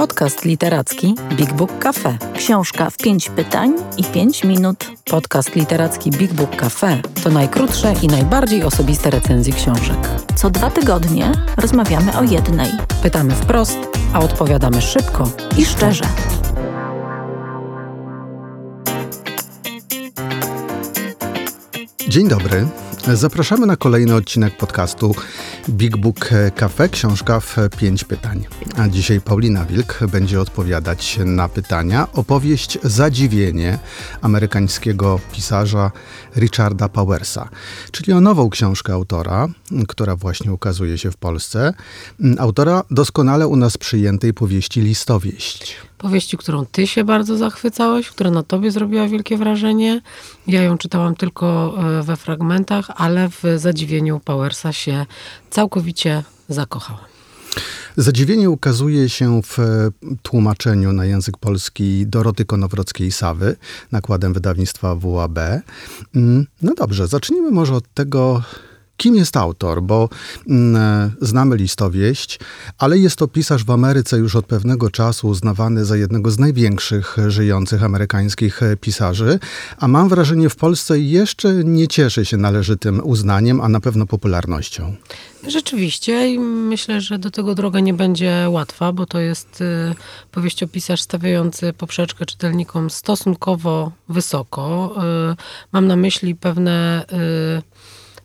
Podcast literacki Big Book Cafe. Książka w pięć pytań i pięć minut. Podcast literacki Big Book Cafe to najkrótsze i najbardziej osobiste recenzje książek. Co dwa tygodnie rozmawiamy o jednej. Pytamy wprost, a odpowiadamy szybko I szczerze. Dzień dobry. Zapraszamy na kolejny odcinek podcastu Big Book Cafe, książka w pięć pytań. A dzisiaj Paulina Wilk będzie odpowiadać na pytania. Opowieść Zadziwienie amerykańskiego pisarza Richarda Powersa, czyli o nową książkę autora, która właśnie ukazuje się w Polsce. Autora doskonale u nas przyjętej powieści Listowieść powieści, którą ty się bardzo zachwycałeś, która na tobie zrobiła wielkie wrażenie. Ja ją czytałam tylko e, we fragmentach, ale w zadziwieniu Powersa się całkowicie zakochałam. Zadziwienie ukazuje się w tłumaczeniu na język polski Doroty Konowrockiej-Sawy, nakładem wydawnictwa WAB. Mm, no dobrze, zacznijmy może od tego, Kim jest autor? Bo mm, znamy listowieść, ale jest to pisarz w Ameryce już od pewnego czasu uznawany za jednego z największych żyjących amerykańskich pisarzy, a mam wrażenie w Polsce jeszcze nie cieszy się należytym uznaniem, a na pewno popularnością. Rzeczywiście i myślę, że do tego droga nie będzie łatwa, bo to jest y, powieściopisarz stawiający poprzeczkę czytelnikom stosunkowo wysoko. Mam na myśli pewne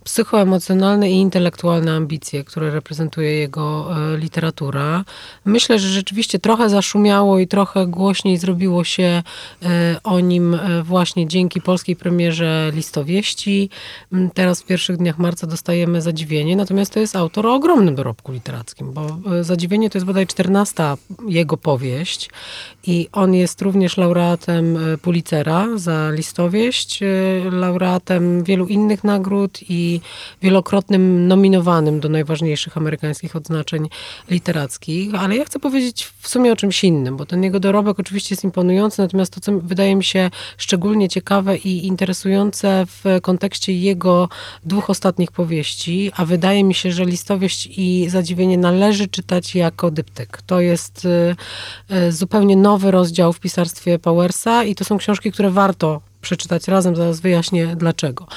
psychoemocjonalne i intelektualne ambicje, które reprezentuje jego e, literatura. Myślę, że rzeczywiście trochę zaszumiało i trochę głośniej zrobiło się e, o nim e, właśnie dzięki polskiej premierze Listowieści. Mm, teraz w pierwszych dniach marca dostajemy Zadziwienie, natomiast to jest autor o ogromnym dorobku literackim, bo Zadziwienie to jest bodaj czternasta jego powieść i on jest również laureatem Pulitzera za Listowieść, laureatem wielu innych nagród i wielokrotnym nominowanym do najważniejszych amerykańskich odznaczeń literackich, ale ja chcę powiedzieć w sumie o czymś innym, bo ten jego dorobek oczywiście jest imponujący, natomiast to, co wydaje mi się szczególnie ciekawe i interesujące w kontekście jego dwóch ostatnich powieści, a wydaje mi się, że Listowieść i Zadziwienie należy czytać jako dyptyk. To jest y, y, zupełnie nowy rozdział w pisarstwie Powersa i to są książki, które warto przeczytać razem, zaraz wyjaśnię dlaczego.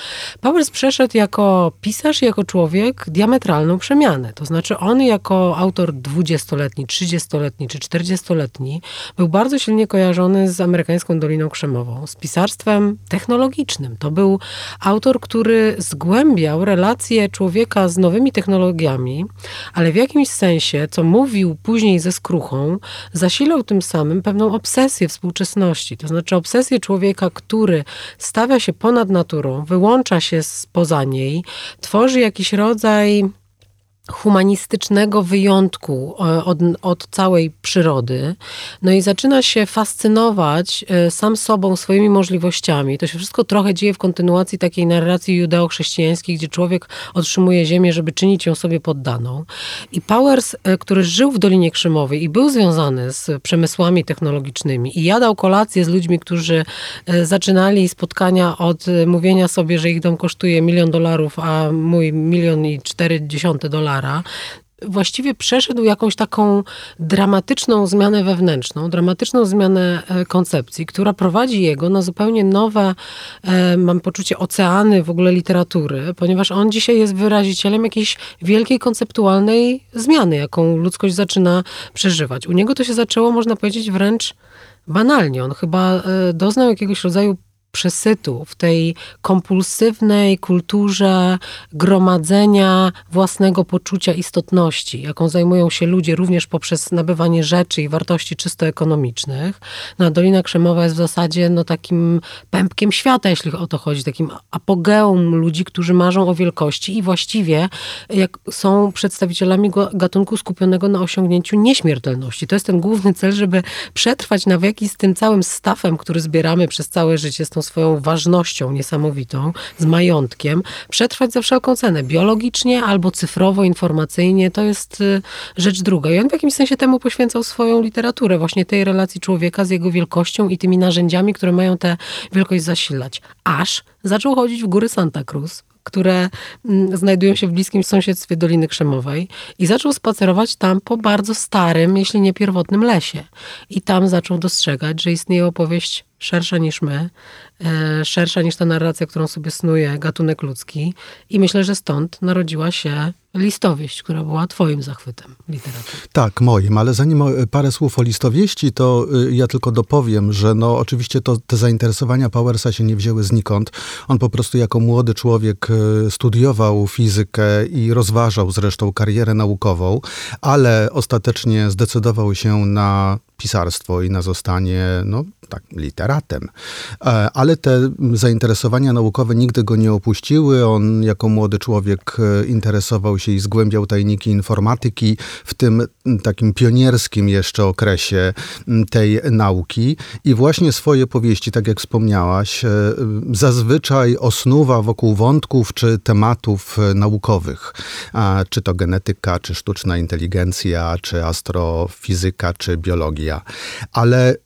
Powers przeszedł jako pisarz i jako człowiek diametralną przemianę. To znaczy on jako autor dwudziestoletni, trzydziestoletni czy czterdziestoletni był bardzo silnie kojarzony z amerykańską Doliną Krzemową, z pisarstwem technologicznym. To był autor, który zgłębiał relacje człowieka z nowymi technologiami, ale w jakimś sensie, co mówił później ze skruchą, zasilał tym samym pewną obsesję współczesności. To znaczy obsesję człowieka, który stawia się ponad naturą, wyłącza się spoza niej, tworzy jakiś rodzaj humanistycznego wyjątku e, od, od, całej przyrody. No i zaczyna się fascynować e, sam sobą, swoimi możliwościami. To się wszystko trochę dzieje w kontynuacji takiej narracji judeo-chrześcijańskiej, gdzie człowiek otrzymuje ziemię, żeby czynić ją sobie poddaną. I Powers, e, który żył w Dolinie Krzemowej i był związany z przemysłami technologicznymi i jadał kolację z ludźmi, którzy zaczynali spotkania od mówienia sobie, że ich dom kosztuje milion dolarów, a mój milion i cztery dziesiąte dolara, właściwie przeszedł jakąś taką dramatyczną zmianę wewnętrzną, dramatyczną zmianę e, koncepcji, która prowadzi jego na zupełnie nowe, e, mam poczucie, oceany w ogóle literatury, ponieważ on dzisiaj jest wyrazicielem jakiejś wielkiej konceptualnej zmiany, jaką ludzkość zaczyna przeżywać. U niego to się zaczęło, można powiedzieć, wręcz banalnie. On chyba e, doznał jakiegoś rodzaju przesytu, w tej kompulsywnej kulturze gromadzenia własnego poczucia istotności, jaką zajmują się ludzie również poprzez nabywanie rzeczy i wartości czysto ekonomicznych. No, Dolina Krzemowa jest w zasadzie no, takim pępkiem świata, jeśli o to chodzi, takim apogeum ludzi, którzy marzą o wielkości i właściwie jak są przedstawicielami gatunku skupionego na osiągnięciu nieśmiertelności. To jest ten główny cel, żeby przetrwać na wieki z tym całym stafem, który zbieramy przez całe życie, z tą swoją ważnością niesamowitą, z majątkiem, przetrwać za wszelką cenę, biologicznie albo cyfrowo, informacyjnie, to jest y, rzecz druga. I on w jakimś sensie temu poświęcał swoją literaturę, właśnie tej relacji człowieka z jego wielkością i tymi narzędziami, które mają tę wielkość zasilać. Aż zaczął chodzić w góry Santa Cruz, które mm, znajdują się w bliskim sąsiedztwie Doliny Krzemowej i zaczął spacerować tam po bardzo starym, jeśli nie pierwotnym lesie. I tam zaczął dostrzegać, że istnieje opowieść szersza niż my, e, szersza niż ta narracja, którą sobie snuje gatunek ludzki. I myślę, że stąd narodziła się listowieść, która była twoim zachwytem literatury. Tak, moim, ale zanim parę słów o listowieści, to y, ja tylko dopowiem, że no oczywiście to, te zainteresowania Powersa się nie wzięły znikąd. On po prostu jako młody człowiek studiował fizykę i rozważał zresztą karierę naukową, ale ostatecznie zdecydował się na pisarstwo i na zostanie, no tak, literatem. E, ale te zainteresowania naukowe nigdy go nie opuściły. On jako młody człowiek e, interesował się i zgłębiał tajniki informatyki w tym takim pionierskim jeszcze okresie tej nauki. I właśnie swoje powieści, tak jak wspomniałaś, e, zazwyczaj osnuwa wokół wątków czy tematów naukowych. Czy to genetyka, czy sztuczna inteligencja, czy astrofizyka, czy biologia. Ale y,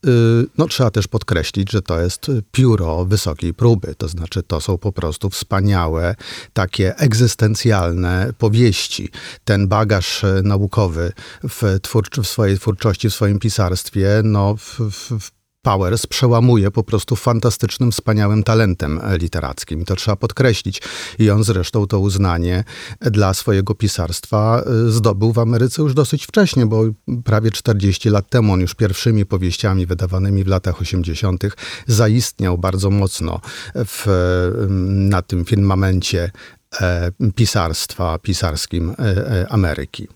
no, trzeba też podkreślić, że to jest pióro wysokiej próby. To znaczy, to są po prostu wspaniałe, takie egzystencjalne powieści. Ten bagaż y, naukowy w, twórczy, w swojej twórczości, w swoim pisarstwie, no, w, w, Powers przełamuje po prostu fantastycznym, wspaniałym talentem literackim. To trzeba podkreślić. I on zresztą to uznanie dla swojego pisarstwa y, zdobył w Ameryce już dosyć wcześnie, bo prawie 40 lat temu on już pierwszymi powieściami wydawanymi w latach 80. zaistniał bardzo mocno w, na tym firmamencie e, pisarstwa pisarskim e, e, Ameryki.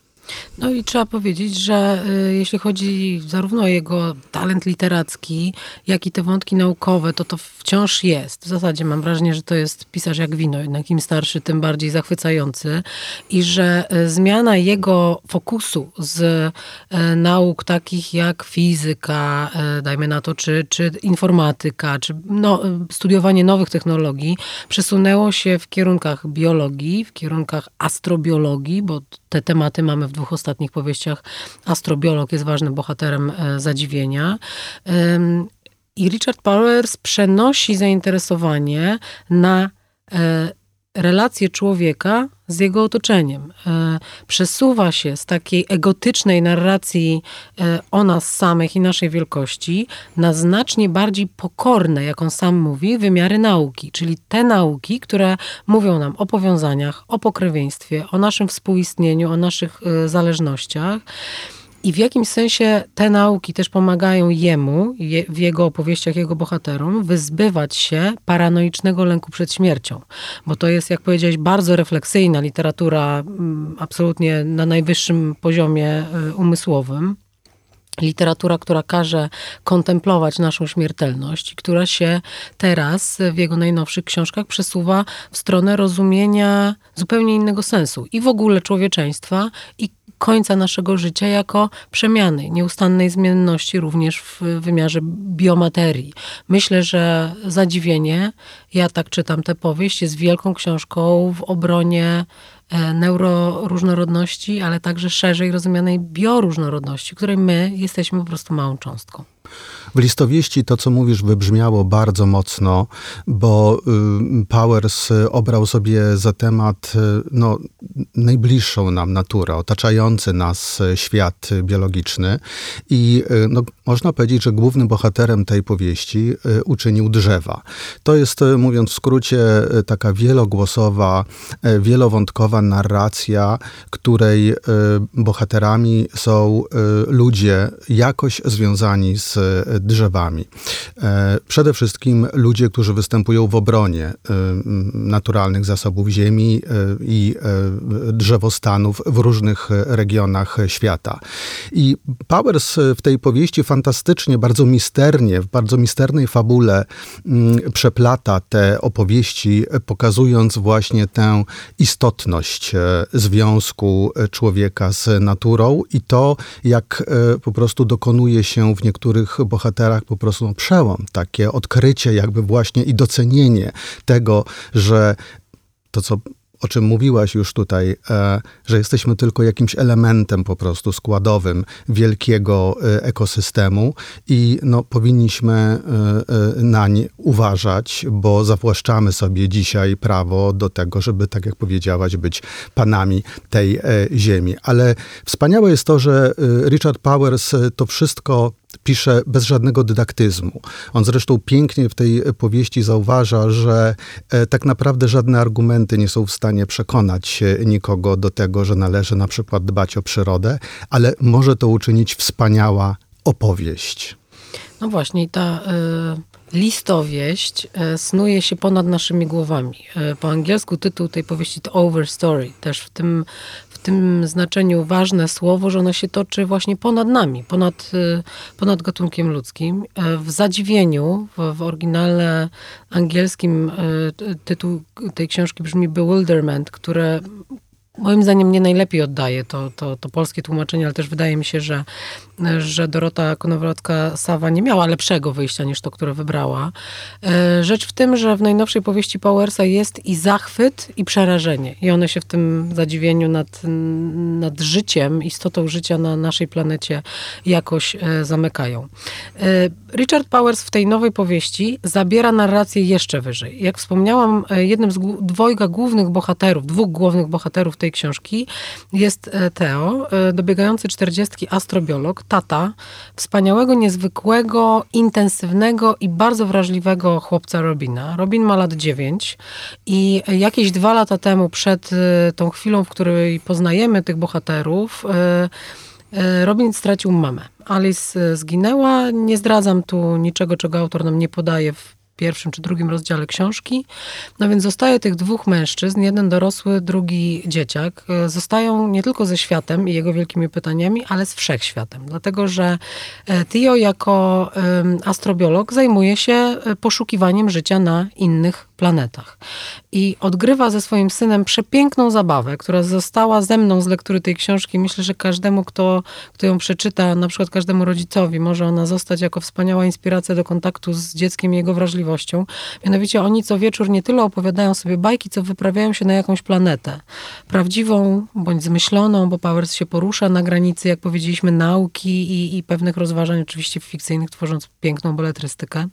No i trzeba powiedzieć, że y, jeśli chodzi zarówno o jego talent literacki, jak i te wątki naukowe, to to wciąż jest. W zasadzie mam wrażenie, że to jest pisarz jak wino, jednak im starszy, tym bardziej zachwycający. I że y, zmiana jego fokusu z y, nauk takich jak fizyka, dajmy na to, czy, czy informatyka, czy no, studiowanie nowych technologii, przesunęło się w kierunkach biologii, w kierunkach astrobiologii, bo te tematy mamy w dwóch ostatnich powieściach. Astrobiolog jest ważnym bohaterem e, zadziwienia. I Richard Powers przenosi zainteresowanie na e, relację człowieka z jego otoczeniem. E, przesuwa się z takiej egotycznej narracji e, o nas samych i naszej wielkości na znacznie bardziej pokorne, jak on sam mówi, wymiary nauki, czyli te nauki, które mówią nam o powiązaniach, o pokrewieństwie, o naszym współistnieniu, o naszych e, zależnościach. I w jakimś sensie te nauki też pomagają jemu, je, w jego opowieściach, jego bohaterom, wyzbywać się paranoicznego lęku przed śmiercią. Bo to jest, jak powiedziałeś, bardzo refleksyjna literatura, mm, absolutnie na najwyższym poziomie y, umysłowym literatura, która każe kontemplować naszą śmiertelność, która się teraz w jego najnowszych książkach przesuwa w stronę rozumienia zupełnie innego sensu i w ogóle człowieczeństwa, i końca naszego życia jako przemiany, nieustannej zmienności również w wymiarze biomaterii. Myślę, że Zadziwienie, ja tak czytam tę powieść, jest wielką książką w obronie e, neuroróżnorodności, ale także szerzej rozumianej bioróżnorodności, której my jesteśmy po prostu małą cząstką. W listowieści to, co mówisz, wybrzmiało bardzo mocno, bo y, Powers obrał sobie za temat y, no, najbliższą nam naturę, otaczający nas świat biologiczny. I y, no, można powiedzieć, że głównym bohaterem tej powieści uczynił drzewa. To jest, mówiąc w skrócie, taka wielogłosowa, wielowątkowa narracja, której bohaterami są ludzie jakoś związani z drzewami. E, przede wszystkim ludzie, którzy występują w obronie e, naturalnych zasobów ziemi e, i drzewostanów w różnych regionach świata. I Powers w tej powieści fantastycznie, bardzo misternie, w bardzo misternej fabule przeplata te opowieści, pokazując właśnie tę istotność związku człowieka z naturą i to, jak po prostu dokonuje się w niektórych bohaterach po prostu no, przełom, takie odkrycie jakby właśnie i docenienie tego, że to, co o czym mówiłaś już tutaj, e, że jesteśmy tylko jakimś elementem po prostu składowym wielkiego e, ekosystemu i no, powinniśmy e, nań uważać, bo zawłaszczamy sobie dzisiaj prawo do tego, żeby, tak jak powiedziałaś, być panami tej ziemi. Ale wspaniałe jest to, że Richard Powers to wszystko pisze bez żadnego dydaktyzmu. On zresztą pięknie w tej powieści zauważa, że e, tak naprawdę żadne argumenty nie są w stanie przekonać nikogo do tego, że należy na przykład dbać o przyrodę, ale może to uczynić wspaniała opowieść. No właśnie, ta y, listowieść y, snuje się ponad naszymi głowami. Y, po angielsku tytuł tej powieści to Over Story. Też w tym, tym znaczeniu ważne słowo, że ono się toczy właśnie ponad nami, ponad, y, ponad gatunkiem ludzkim. W zadziwieniu, w, w oryginale angielskim tytuł tej książki brzmi Bewilderment, które moim zdaniem nie najlepiej oddaje to, to, to polskie tłumaczenie, ale też wydaje mi się, że, że Dorota Konowrotka-Sawa nie miała lepszego wyjścia niż to, które wybrała. E, rzecz w tym, że w najnowszej powieści Powersa jest i zachwyt, i przerażenie. I one się w tym zadziwieniu nad, nad życiem, istotą życia na naszej planecie jakoś e, zamykają. E, Richard Powers w tej nowej powieści zabiera narrację jeszcze wyżej. Jak wspomniałam, jednym z dwojga głównych bohaterów, dwóch głównych bohaterów tej książki jest e, dobiegający czterdziestki astrobiolog, tata wspaniałego, niezwykłego, intensywnego i bardzo wrażliwego chłopca Robina. Robin ma lat dziewięć i jakieś dwa lata temu, przed e, tą chwilą, w której poznajemy tych bohaterów, Robin stracił mamę. Alice zginęła. Nie zdradzam tu niczego, czego autor nam nie podaje w pierwszym czy drugim rozdziale książki. No więc zostaje tych dwóch mężczyzn, jeden dorosły, drugi dzieciak. E, zostają nie tylko ze światem i jego wielkimi pytaniami, ale z wszechświatem. Dlatego, że e, Tio jako astrobiolog zajmuje się e, poszukiwaniem życia na innych planetach. I odgrywa ze swoim synem przepiękną zabawę, która została ze mną z lektury tej książki. Myślę, że każdemu, kto, kto ją przeczyta, na przykład każdemu rodzicowi, może ona zostać jako wspaniała inspiracja do kontaktu z dzieckiem i jego wrażliwością. Mianowicie oni co wieczór nie tyle opowiadają sobie bajki, co wyprawiają się na jakąś planetę. Prawdziwą bądź zmyśloną, bo Powers się porusza na granicy, jak powiedzieliśmy, nauki i, i pewnych rozważań, oczywiście fikcyjnych, tworząc piękną beletrystykę.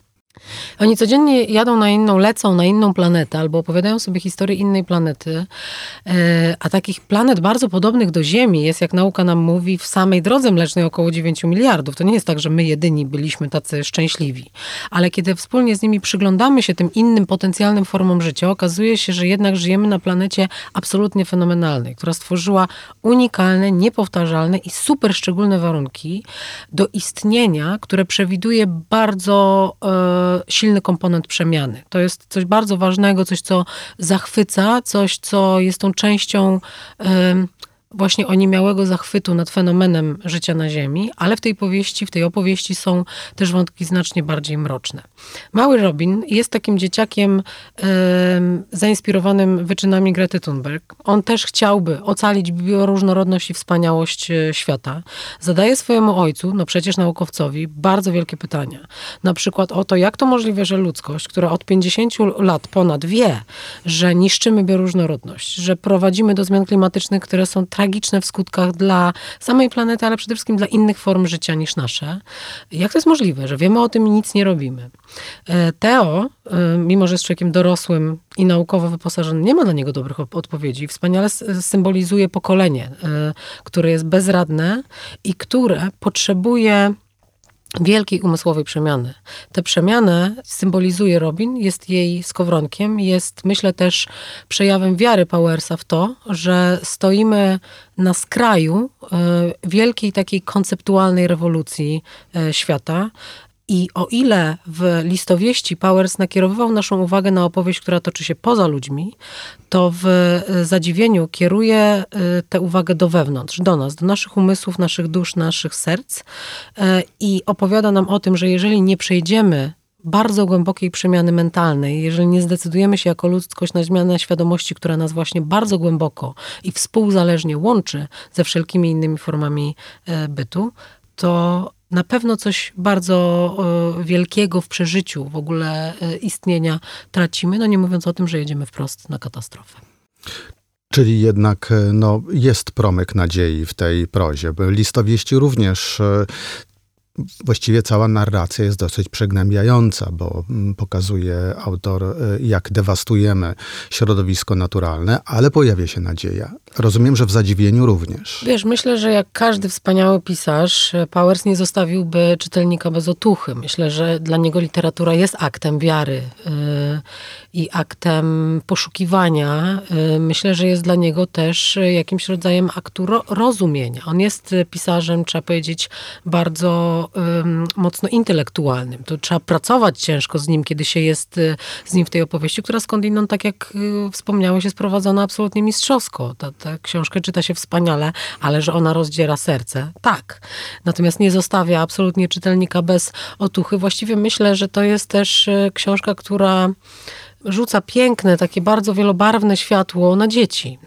Oni codziennie jadą na inną, lecą na inną planetę albo opowiadają sobie historię innej planety, e, a takich planet bardzo podobnych do Ziemi jest, jak nauka nam mówi, w samej drodze mlecznej około 9 miliardów. To nie jest tak, że my jedyni byliśmy tacy szczęśliwi, ale kiedy wspólnie z nimi przyglądamy się tym innym potencjalnym formom życia, okazuje się, że jednak żyjemy na planecie absolutnie fenomenalnej, która stworzyła unikalne, niepowtarzalne i super szczególne warunki do istnienia, które przewiduje bardzo e, silny komponent przemiany. To jest coś bardzo ważnego, coś, co zachwyca, coś, co jest tą częścią właśnie oniemiałego zachwytu nad fenomenem życia na Ziemi, ale w tej powieści, w tej opowieści są też wątki znacznie bardziej mroczne. Mały Robin jest takim dzieciakiem e, zainspirowanym wyczynami Grety Thunberg. On też chciałby ocalić bioróżnorodność i wspaniałość e, świata. Zadaje swojemu ojcu, no przecież naukowcowi, bardzo wielkie pytania. Na przykład o to, jak to możliwe, że ludzkość, która od 50 lat ponad wie, że niszczymy bioróżnorodność, że prowadzimy do zmian klimatycznych, które są tragiczne w skutkach dla samej planety, ale przede wszystkim dla innych form życia niż nasze. Jak to jest możliwe, że wiemy o tym i nic nie robimy? E, Teo, e, mimo że jest człowiekiem dorosłym i naukowo wyposażonym, nie ma dla niego dobrych odpowiedzi. Wspaniale symbolizuje pokolenie, e, które jest bezradne i które potrzebuje wielkiej umysłowej przemiany. Tę przemianę symbolizuje Robin, jest jej skowronkiem, jest myślę też przejawem wiary Powersa w to, że stoimy na skraju e, wielkiej takiej konceptualnej rewolucji e, świata, i o ile w listowieści Powers nakierowywał naszą uwagę na opowieść, która toczy się poza ludźmi, to w e, zadziwieniu kieruje e, tę uwagę do wewnątrz, do nas, do naszych umysłów, naszych dusz, naszych serc e, i opowiada nam o tym, że jeżeli nie przejdziemy bardzo głębokiej przemiany mentalnej, jeżeli nie zdecydujemy się jako ludzkość na zmianę świadomości, która nas właśnie bardzo głęboko i współzależnie łączy ze wszelkimi innymi formami bytu, to na pewno coś bardzo e, wielkiego w przeżyciu w ogóle e, istnienia tracimy, no nie mówiąc o tym, że jedziemy wprost na katastrofę. Czyli jednak e, no, jest promyk nadziei w tej prozie. Listowieści również Właściwie cała narracja jest dosyć przygnębiająca, bo mm, pokazuje autor, e, jak dewastujemy środowisko naturalne, ale pojawia się nadzieja. Rozumiem, że w zadziwieniu również. Wiesz, myślę, że jak każdy wspaniały pisarz, Powers nie zostawiłby czytelnika bez otuchy. Myślę, że dla niego literatura jest aktem wiary yy, i aktem poszukiwania. Yy, myślę, że jest dla niego też jakimś rodzajem aktu ro rozumienia. On jest pisarzem, trzeba powiedzieć, bardzo mocno intelektualnym. To trzeba pracować ciężko z nim, kiedy się jest y, z nim w tej opowieści, która skądinąd, tak jak y, wspomniałeś, jest prowadzona absolutnie mistrzowsko. Ta, ta książkę czyta się wspaniale, ale że ona rozdziera serce, tak. Natomiast nie zostawia absolutnie czytelnika bez otuchy. Właściwie myślę, że to jest też y, książka, która rzuca piękne, takie bardzo wielobarwne światło na dzieci.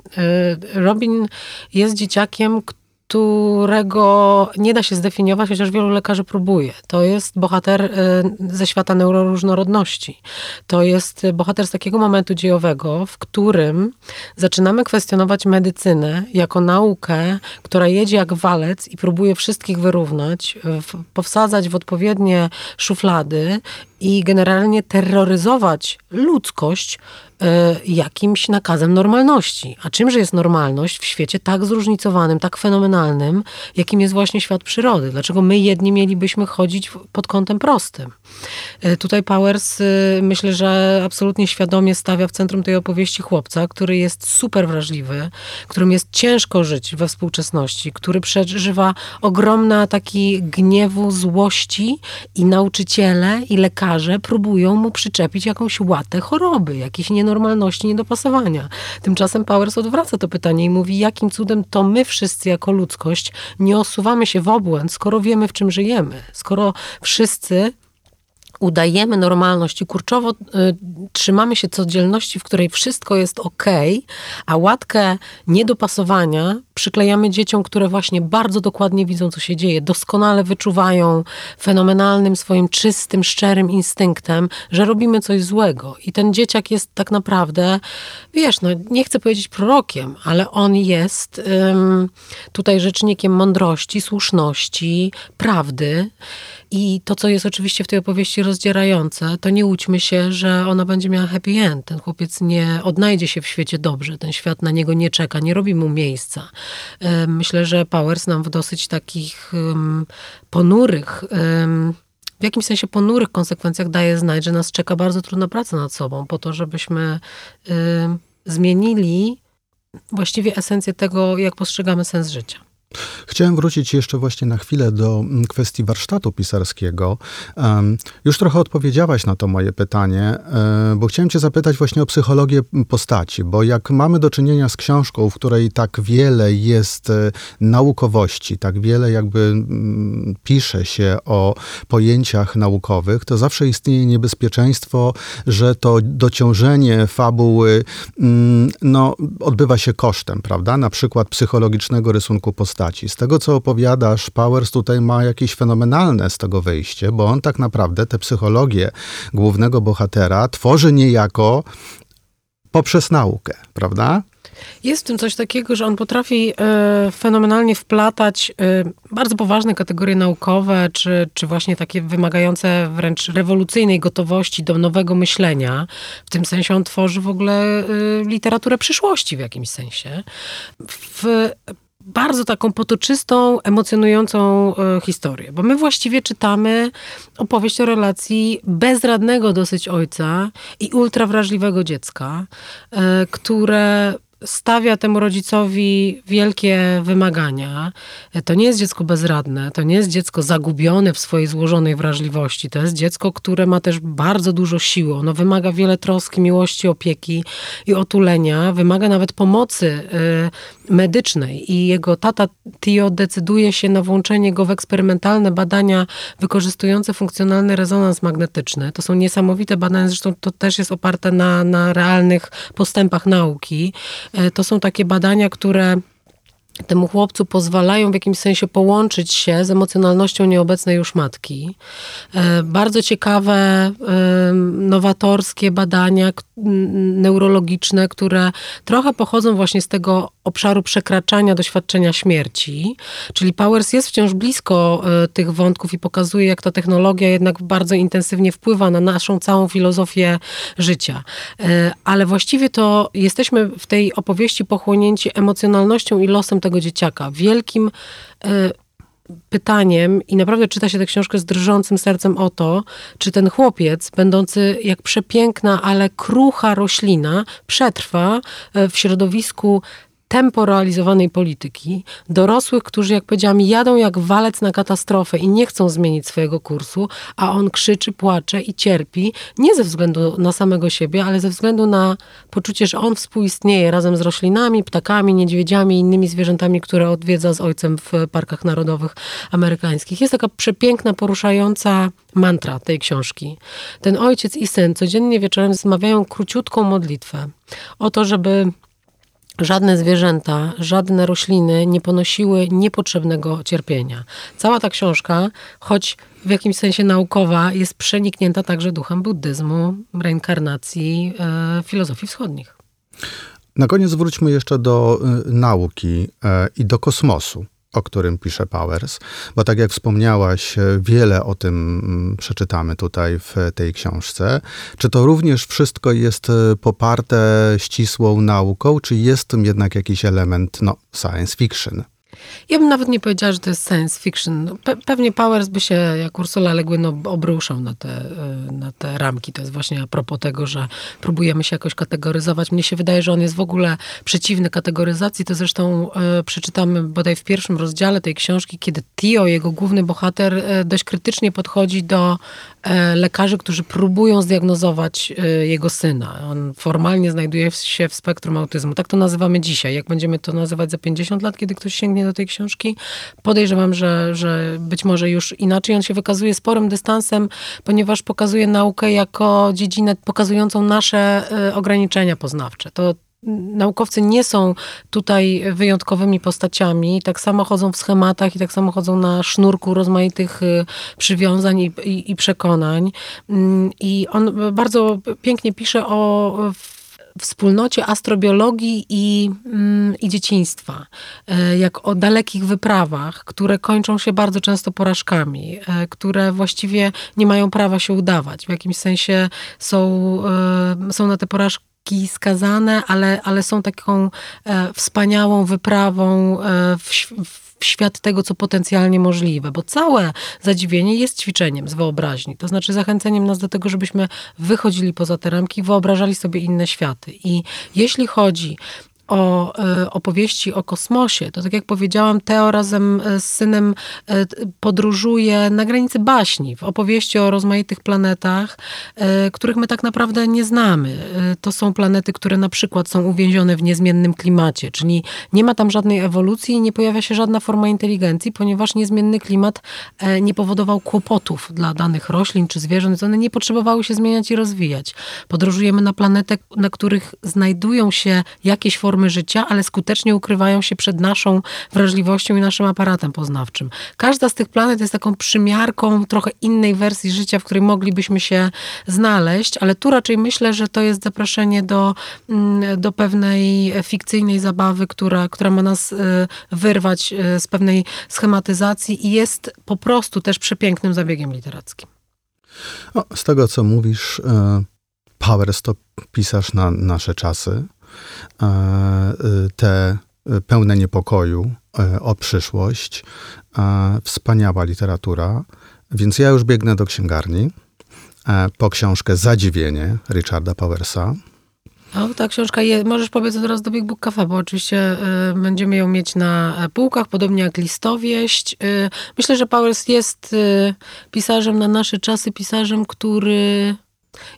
Robin jest dzieciakiem, którego nie da się zdefiniować, chociaż wielu lekarzy próbuje. To jest bohater y, ze świata neuroróżnorodności. To jest bohater z takiego momentu dziejowego, w którym zaczynamy kwestionować medycynę jako naukę, która jedzie jak walec i próbuje wszystkich wyrównać, powsadzać w odpowiednie szuflady i generalnie terroryzować ludzkość E, jakimś nakazem normalności. A czymże jest normalność w świecie tak zróżnicowanym, tak fenomenalnym, jakim jest właśnie świat przyrody? Dlaczego my jedni mielibyśmy chodzić pod kątem prostym? E, tutaj Powers e, myślę, że absolutnie świadomie stawia w centrum tej opowieści chłopca, który jest super wrażliwy, którym jest ciężko żyć we współczesności, który przeżywa ogromne ataki gniewu, złości i nauczyciele i lekarze próbują mu przyczepić jakąś łatę choroby, jakiś nie nienormalności, niedopasowania. Tymczasem Powers odwraca to pytanie i mówi, jakim cudem to my wszyscy jako ludzkość nie osuwamy się w obłęd, skoro wiemy, w czym żyjemy. Skoro wszyscy udajemy normalność i kurczowo y, trzymamy się codzienności, w której wszystko jest ok, a łatkę niedopasowania przyklejamy dzieciom, które właśnie bardzo dokładnie widzą, co się dzieje, doskonale wyczuwają fenomenalnym swoim czystym, szczerym instynktem, że robimy coś złego. I ten dzieciak jest tak naprawdę, wiesz, no nie chcę powiedzieć prorokiem, ale on jest tutaj rzecznikiem mądrości, słuszności, prawdy. I to, co jest oczywiście w tej opowieści rozdzierające, to nie łudźmy się, że ona będzie miała happy end. Ten chłopiec nie odnajdzie się w świecie dobrze, ten świat na niego nie czeka, nie robi mu miejsca. Myślę, że Powers nam w dosyć takich ponurych, w jakimś sensie ponurych konsekwencjach daje znać, że nas czeka bardzo trudna praca nad sobą, po to, żebyśmy um, zmienili właściwie esencję tego, jak postrzegamy sens życia. Chciałem wrócić jeszcze właśnie na chwilę do mm, kwestii warsztatu pisarskiego. Już trochę odpowiedziałaś na to moje pytanie, e, bo chciałem cię zapytać właśnie o psychologię postaci, bo jak mamy do czynienia z książką, w której tak wiele jest e, naukowości, tak wiele jakby mm, pisze się o pojęciach naukowych, to zawsze istnieje niebezpieczeństwo, że to dociążenie fabuły mm, no, odbywa się kosztem, prawda? Na przykład psychologicznego rysunku postaci postaci. Z tego, co opowiadasz, Powers tutaj ma jakieś fenomenalne z tego wyjście, bo on tak naprawdę tę psychologię głównego bohatera tworzy niejako poprzez naukę, prawda? Jest w tym coś takiego, że on potrafi e, fenomenalnie wplatać e, bardzo poważne kategorie naukowe, czy, czy właśnie takie wymagające wręcz rewolucyjnej gotowości do nowego myślenia. W tym sensie on tworzy w ogóle e, literaturę przyszłości w jakimś sensie. W bardzo taką potoczystą, emocjonującą e, historię, bo my właściwie czytamy opowieść o relacji bezradnego dosyć ojca i ultrawrażliwego dziecka, e, które stawia temu rodzicowi wielkie wymagania. To nie jest dziecko bezradne, to nie jest dziecko zagubione w swojej złożonej wrażliwości. To jest dziecko, które ma też bardzo dużo siły. Ono wymaga wiele troski, miłości, opieki i otulenia. Wymaga nawet pomocy y, medycznej. I jego tata Tio decyduje się na włączenie go w eksperymentalne badania wykorzystujące funkcjonalny rezonans magnetyczny. To są niesamowite badania, zresztą to też jest oparte na, na realnych postępach nauki. E, to są takie badania, które temu chłopcu pozwalają w jakimś sensie połączyć się z emocjonalnością nieobecnej już matki. E, bardzo ciekawe, e, nowatorskie badania neurologiczne, które trochę pochodzą właśnie z tego obszaru przekraczania doświadczenia śmierci. Czyli Powers jest wciąż blisko e, tych wątków i pokazuje, jak ta technologia jednak bardzo intensywnie wpływa na naszą całą filozofię życia. Ale właściwie to jesteśmy w tej opowieści pochłonięci emocjonalnością i losem tego dzieciaka. Wielkim e, pytaniem i naprawdę czyta się tę książkę z drżącym sercem o to, czy ten chłopiec, będący jak przepiękna, ale krucha roślina, przetrwa e, w środowisku temporalizowanej polityki, dorosłych, którzy, jak powiedziałam, jadą jak walec na katastrofę i nie chcą zmienić swojego kursu, a on krzyczy, płacze i cierpi, nie ze względu na samego siebie, ale ze względu na poczucie, że on współistnieje razem z roślinami, ptakami, niedźwiedziami i innymi zwierzętami, które odwiedza z ojcem w parkach narodowych amerykańskich. Jest taka przepiękna, poruszająca mantra tej książki. Ten ojciec i syn codziennie wieczorem zmawiają króciutką modlitwę o to, żeby żadne zwierzęta, żadne rośliny nie ponosiły niepotrzebnego cierpienia. Cała ta książka, choć w jakimś sensie naukowa, jest przeniknięta także duchem buddyzmu, reinkarnacji, e, filozofii wschodnich. Na koniec wróćmy jeszcze do y, nauki e, i do kosmosu o którym pisze Powers, bo tak jak wspomniałaś, wiele o tym mm, przeczytamy tutaj w tej książce. Czy to również wszystko jest e, poparte ścisłą nauką, czy jest tym jednak jakiś element no, science fiction? Ja bym nawet nie powiedziała, że to jest science fiction. No, pe pewnie Powers by się, jak Ursula Legły, no, obruszał na te, y, na te ramki. To jest właśnie a propos tego, że próbujemy się jakoś kategoryzować. Mnie się wydaje, że on jest w ogóle przeciwny kategoryzacji. To zresztą y, przeczytamy bodaj w pierwszym rozdziale tej książki, kiedy Tio, jego główny bohater, y, dość krytycznie podchodzi do y, lekarzy, którzy próbują zdiagnozować y, jego syna. On formalnie znajduje się w spektrum autyzmu. Tak to nazywamy dzisiaj. Jak będziemy to nazywać za 50 lat, kiedy ktoś sięgnie do tej książki. Podejrzewam, że, że być może już inaczej. On się wykazuje sporym dystansem, ponieważ pokazuje naukę jako dziedzinę pokazującą nasze y, ograniczenia poznawcze. To naukowcy nie są tutaj wyjątkowymi postaciami, tak samo chodzą w schematach i tak samo chodzą na sznurku rozmaitych y, przywiązań i, i, i przekonań. Mm, I on bardzo pięknie pisze o wspólnocie astrobiologii i, mm, i dzieciństwa, e, jak o dalekich wyprawach, które kończą się bardzo często porażkami, e, które właściwie nie mają prawa się udawać. W jakimś sensie są, e, są na te porażki skazane, ale, ale są taką wspaniałą wyprawą w, w w świat tego, co potencjalnie możliwe, bo całe zadziwienie jest ćwiczeniem z wyobraźni, to znaczy zachęceniem nas do tego, żebyśmy wychodzili poza te ramki, wyobrażali sobie inne światy. I jeśli chodzi o e, opowieści o kosmosie, to tak jak powiedziałam, Teo razem e, z synem e, podróżuje na granicy baśni, w opowieści o rozmaitych planetach, których my tak naprawdę nie znamy. To są planety, które na przykład są uwięzione w niezmiennym klimacie, czyli nie ma tam żadnej ewolucji i nie pojawia się żadna forma inteligencji, ponieważ niezmienny klimat nie powodował kłopotów dla danych roślin czy zwierząt, one nie potrzebowały się zmieniać i rozwijać. Podróżujemy na planetę, na których znajdują się jakieś formy formy życia, ale skutecznie ukrywają się przed naszą wrażliwością i naszym aparatem poznawczym. Każda z tych planet jest taką przymiarką trochę innej wersji życia, w której moglibyśmy się znaleźć, ale tu raczej myślę, że to jest zaproszenie do, mm, do pewnej fikcyjnej zabawy, która, która ma nas y, wyrwać y, z pewnej schematyzacji i jest po prostu też przepięknym zabiegiem literackim. O, z tego, co mówisz, y, Powers to pisarz na nasze czasy. E, te pełne niepokoju e, o przyszłość. E, wspaniała literatura. Więc ja już biegnę do księgarni po książkę Zadziwienie Richarda Powersa. O, ta książka możesz powiedzieć teraz do Big Book Cafe, bo oczywiście y, będziemy ją mieć na półkach, podobnie jak listowieść. Y, myślę, że Powers jest y, pisarzem na nasze czasy, pisarzem, który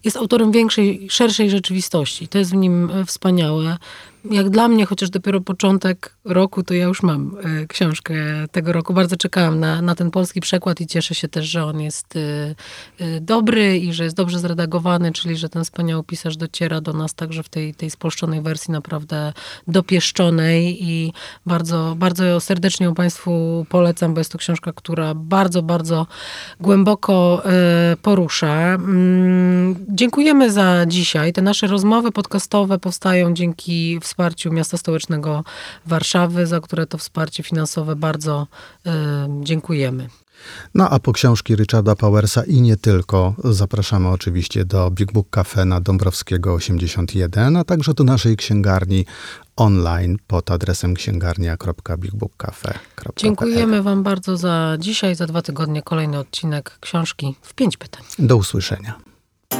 jest autorem większej, szerszej rzeczywistości. To jest w nim e, wspaniałe. Jak dla mnie, chociaż dopiero początek roku, to ja już mam y, książkę tego roku. Bardzo czekałam na, na ten polski przekład i cieszę się też, że on jest y, y, dobry i że jest dobrze zredagowany, czyli że ten wspaniały pisarz dociera do nas także w tej, tej spolszczonej wersji naprawdę dopieszczonej i bardzo, bardzo serdecznie ją Państwu polecam, bo jest to książka, która bardzo, bardzo głęboko porusza. Mm, dziękujemy za dzisiaj. Te nasze rozmowy podcastowe powstają dzięki wsparciu Miasta Stołecznego Warszawy, za które to wsparcie finansowe bardzo y, dziękujemy. No a po książki Richarda Powersa i nie tylko zapraszamy oczywiście do Big Book Cafe na Dąbrowskiego 81, a także do naszej księgarni online pod adresem księgarnia.bigbookcafe.pl. Dziękujemy Wam bardzo za dzisiaj, za dwa tygodnie kolejny odcinek książki w pięć pytań. Do usłyszenia.